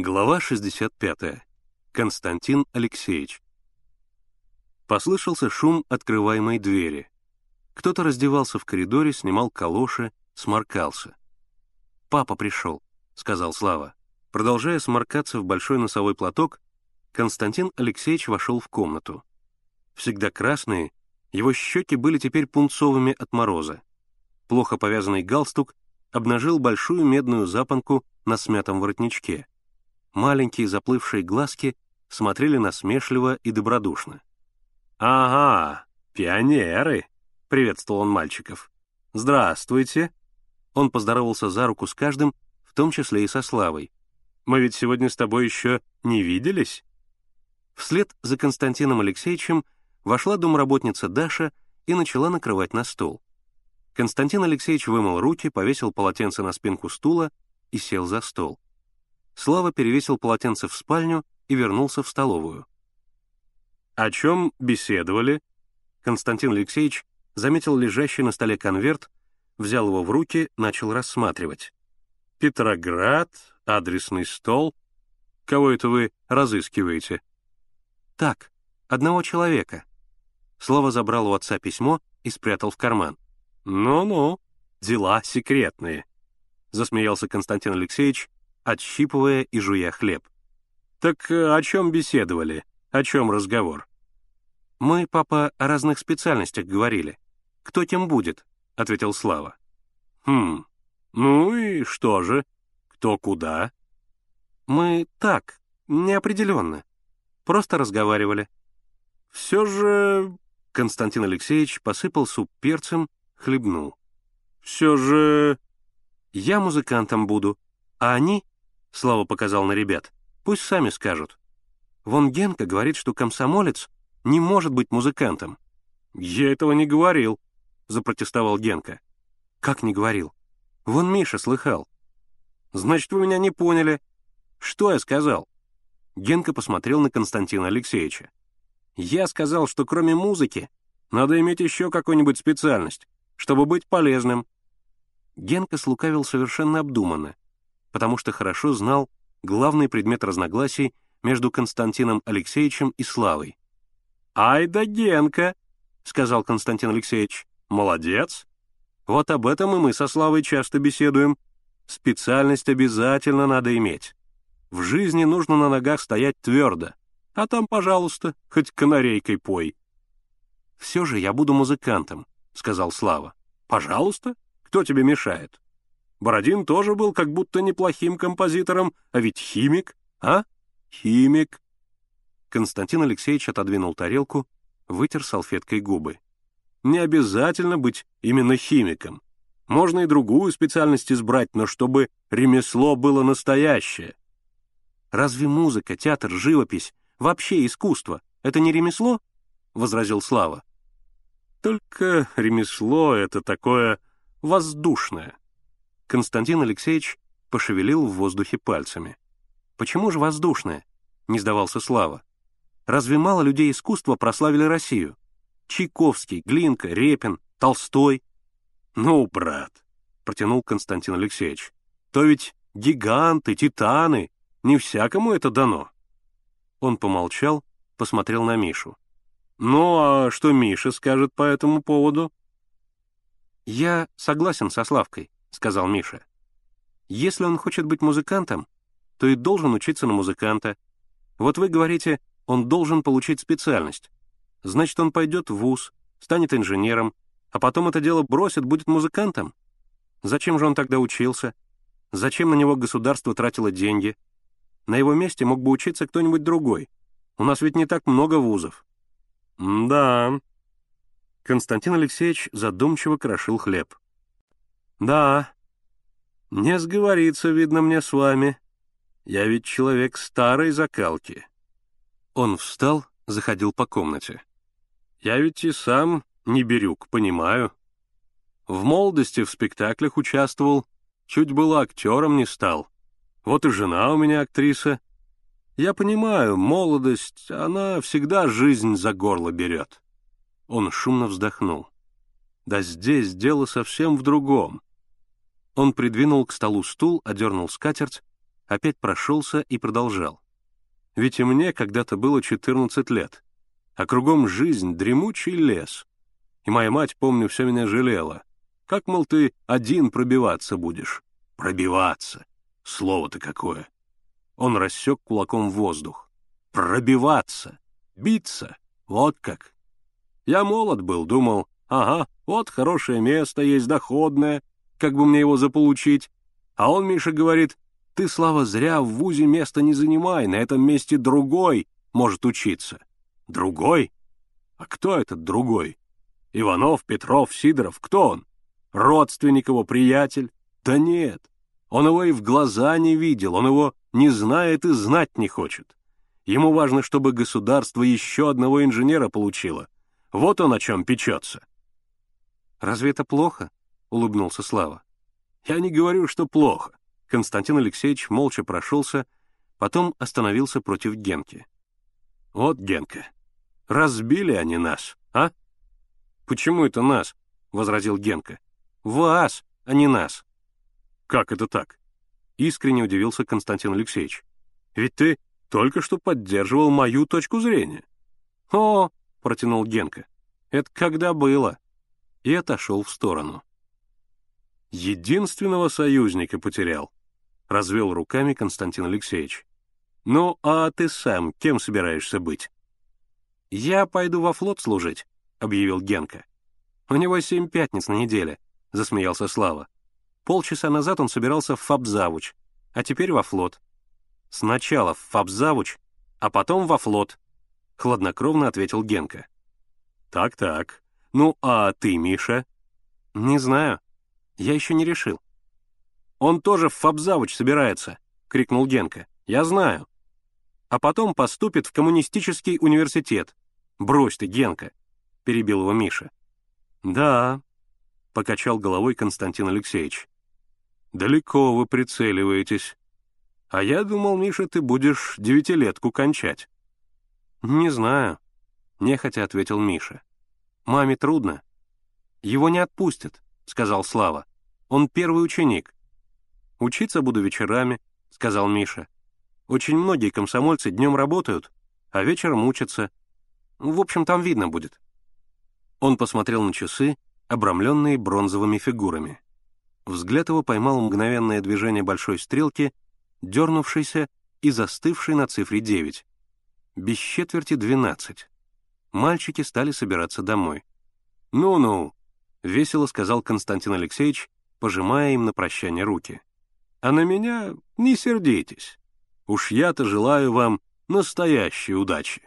Глава 65. Константин Алексеевич. Послышался шум открываемой двери. Кто-то раздевался в коридоре, снимал калоши, сморкался. «Папа пришел», — сказал Слава. Продолжая сморкаться в большой носовой платок, Константин Алексеевич вошел в комнату. Всегда красные, его щеки были теперь пунцовыми от мороза. Плохо повязанный галстук обнажил большую медную запонку на смятом воротничке — маленькие заплывшие глазки смотрели насмешливо и добродушно. «Ага, пионеры!» — приветствовал он мальчиков. «Здравствуйте!» Он поздоровался за руку с каждым, в том числе и со Славой. «Мы ведь сегодня с тобой еще не виделись?» Вслед за Константином Алексеевичем вошла домработница Даша и начала накрывать на стол. Константин Алексеевич вымыл руки, повесил полотенце на спинку стула и сел за стол. Слава перевесил полотенце в спальню и вернулся в столовую. «О чем беседовали?» Константин Алексеевич заметил лежащий на столе конверт, взял его в руки, начал рассматривать. «Петроград, адресный стол. Кого это вы разыскиваете?» «Так, одного человека». Слава забрал у отца письмо и спрятал в карман. «Ну-ну, дела секретные», — засмеялся Константин Алексеевич, отщипывая и жуя хлеб. «Так э, о чем беседовали? О чем разговор?» «Мы, папа, о разных специальностях говорили. Кто тем будет?» — ответил Слава. «Хм, ну и что же? Кто куда?» «Мы так, неопределенно. Просто разговаривали». «Все же...» — Константин Алексеевич посыпал суп перцем, хлебнул. «Все же...» «Я музыкантом буду, а они Слава показал на ребят. Пусть сами скажут. Вон Генка говорит, что комсомолец не может быть музыкантом. «Я этого не говорил», — запротестовал Генка. «Как не говорил? Вон Миша слыхал». «Значит, вы меня не поняли. Что я сказал?» Генка посмотрел на Константина Алексеевича. «Я сказал, что кроме музыки надо иметь еще какую-нибудь специальность, чтобы быть полезным». Генка слукавил совершенно обдуманно — потому что хорошо знал главный предмет разногласий между Константином Алексеевичем и Славой. «Ай да Генка!» — сказал Константин Алексеевич. «Молодец! Вот об этом и мы со Славой часто беседуем. Специальность обязательно надо иметь. В жизни нужно на ногах стоять твердо, а там, пожалуйста, хоть канарейкой пой». «Все же я буду музыкантом», — сказал Слава. «Пожалуйста, кто тебе мешает?» Бородин тоже был как будто неплохим композитором, а ведь химик, а? Химик. Константин Алексеевич отодвинул тарелку, вытер салфеткой губы. Не обязательно быть именно химиком. Можно и другую специальность избрать, но чтобы ремесло было настоящее. Разве музыка, театр, живопись, вообще искусство — это не ремесло? — возразил Слава. Только ремесло — это такое воздушное. Константин Алексеевич пошевелил в воздухе пальцами. «Почему же воздушное?» — не сдавался Слава. «Разве мало людей искусства прославили Россию? Чайковский, Глинка, Репин, Толстой». «Ну, брат», — протянул Константин Алексеевич, «то ведь гиганты, титаны, не всякому это дано». Он помолчал, посмотрел на Мишу. «Ну, а что Миша скажет по этому поводу?» «Я согласен со Славкой», — сказал Миша. «Если он хочет быть музыкантом, то и должен учиться на музыканта. Вот вы говорите, он должен получить специальность. Значит, он пойдет в вуз, станет инженером, а потом это дело бросит, будет музыкантом? Зачем же он тогда учился? Зачем на него государство тратило деньги? На его месте мог бы учиться кто-нибудь другой. У нас ведь не так много вузов». «Да». Константин Алексеевич задумчиво крошил хлеб. «Да, не сговориться, видно мне с вами. Я ведь человек старой закалки». Он встал, заходил по комнате. «Я ведь и сам не берюк, понимаю. В молодости в спектаклях участвовал, чуть было актером не стал. Вот и жена у меня актриса. Я понимаю, молодость, она всегда жизнь за горло берет». Он шумно вздохнул. «Да здесь дело совсем в другом. Он придвинул к столу стул, одернул скатерть, опять прошелся и продолжал. «Ведь и мне когда-то было 14 лет, а кругом жизнь, дремучий лес. И моя мать, помню, все меня жалела. Как, мол, ты один пробиваться будешь? Пробиваться. Слово-то какое. Он рассек кулаком воздух. Пробиваться. Биться. Вот как. Я молод был, думал, ага, вот хорошее место есть, доходное, как бы мне его заполучить. А он, Миша, говорит, ты, Слава, зря в ВУЗе место не занимай, на этом месте другой может учиться. Другой? А кто этот другой? Иванов, Петров, Сидоров, кто он? Родственник его, приятель? Да нет, он его и в глаза не видел, он его не знает и знать не хочет. Ему важно, чтобы государство еще одного инженера получило. Вот он о чем печется. «Разве это плохо?» — улыбнулся Слава. «Я не говорю, что плохо». Константин Алексеевич молча прошелся, потом остановился против Генки. «Вот, Генка, разбили они нас, а?» «Почему это нас?» — возразил Генка. «Вас, а не нас». «Как это так?» — искренне удивился Константин Алексеевич. «Ведь ты только что поддерживал мою точку зрения». «О!» — протянул Генка. «Это когда было?» И отошел в сторону. «Единственного союзника потерял», — развел руками Константин Алексеевич. «Ну, а ты сам кем собираешься быть?» «Я пойду во флот служить», — объявил Генка. «У него семь пятниц на неделе», — засмеялся Слава. Полчаса назад он собирался в фабзавуч, а теперь во флот. Сначала в фабзавуч, а потом во флот, — хладнокровно ответил Генка. «Так-так. Ну, а ты, Миша?» «Не знаю. Я еще не решил». «Он тоже в фабзавуч собирается», — крикнул Генка. «Я знаю». «А потом поступит в коммунистический университет». «Брось ты, Генка», — перебил его Миша. «Да», — покачал головой Константин Алексеевич. «Далеко вы прицеливаетесь. А я думал, Миша, ты будешь девятилетку кончать». «Не знаю», — нехотя ответил Миша. «Маме трудно». «Его не отпустят», — сказал Слава. «Он первый ученик». «Учиться буду вечерами», — сказал Миша. «Очень многие комсомольцы днем работают, а вечером учатся. В общем, там видно будет». Он посмотрел на часы, обрамленные бронзовыми фигурами. Взгляд его поймал мгновенное движение большой стрелки, дернувшейся и застывшей на цифре 9. Без четверти 12. Мальчики стали собираться домой. «Ну-ну», — весело сказал Константин Алексеевич, пожимая им на прощание руки. «А на меня не сердитесь. Уж я-то желаю вам настоящей удачи».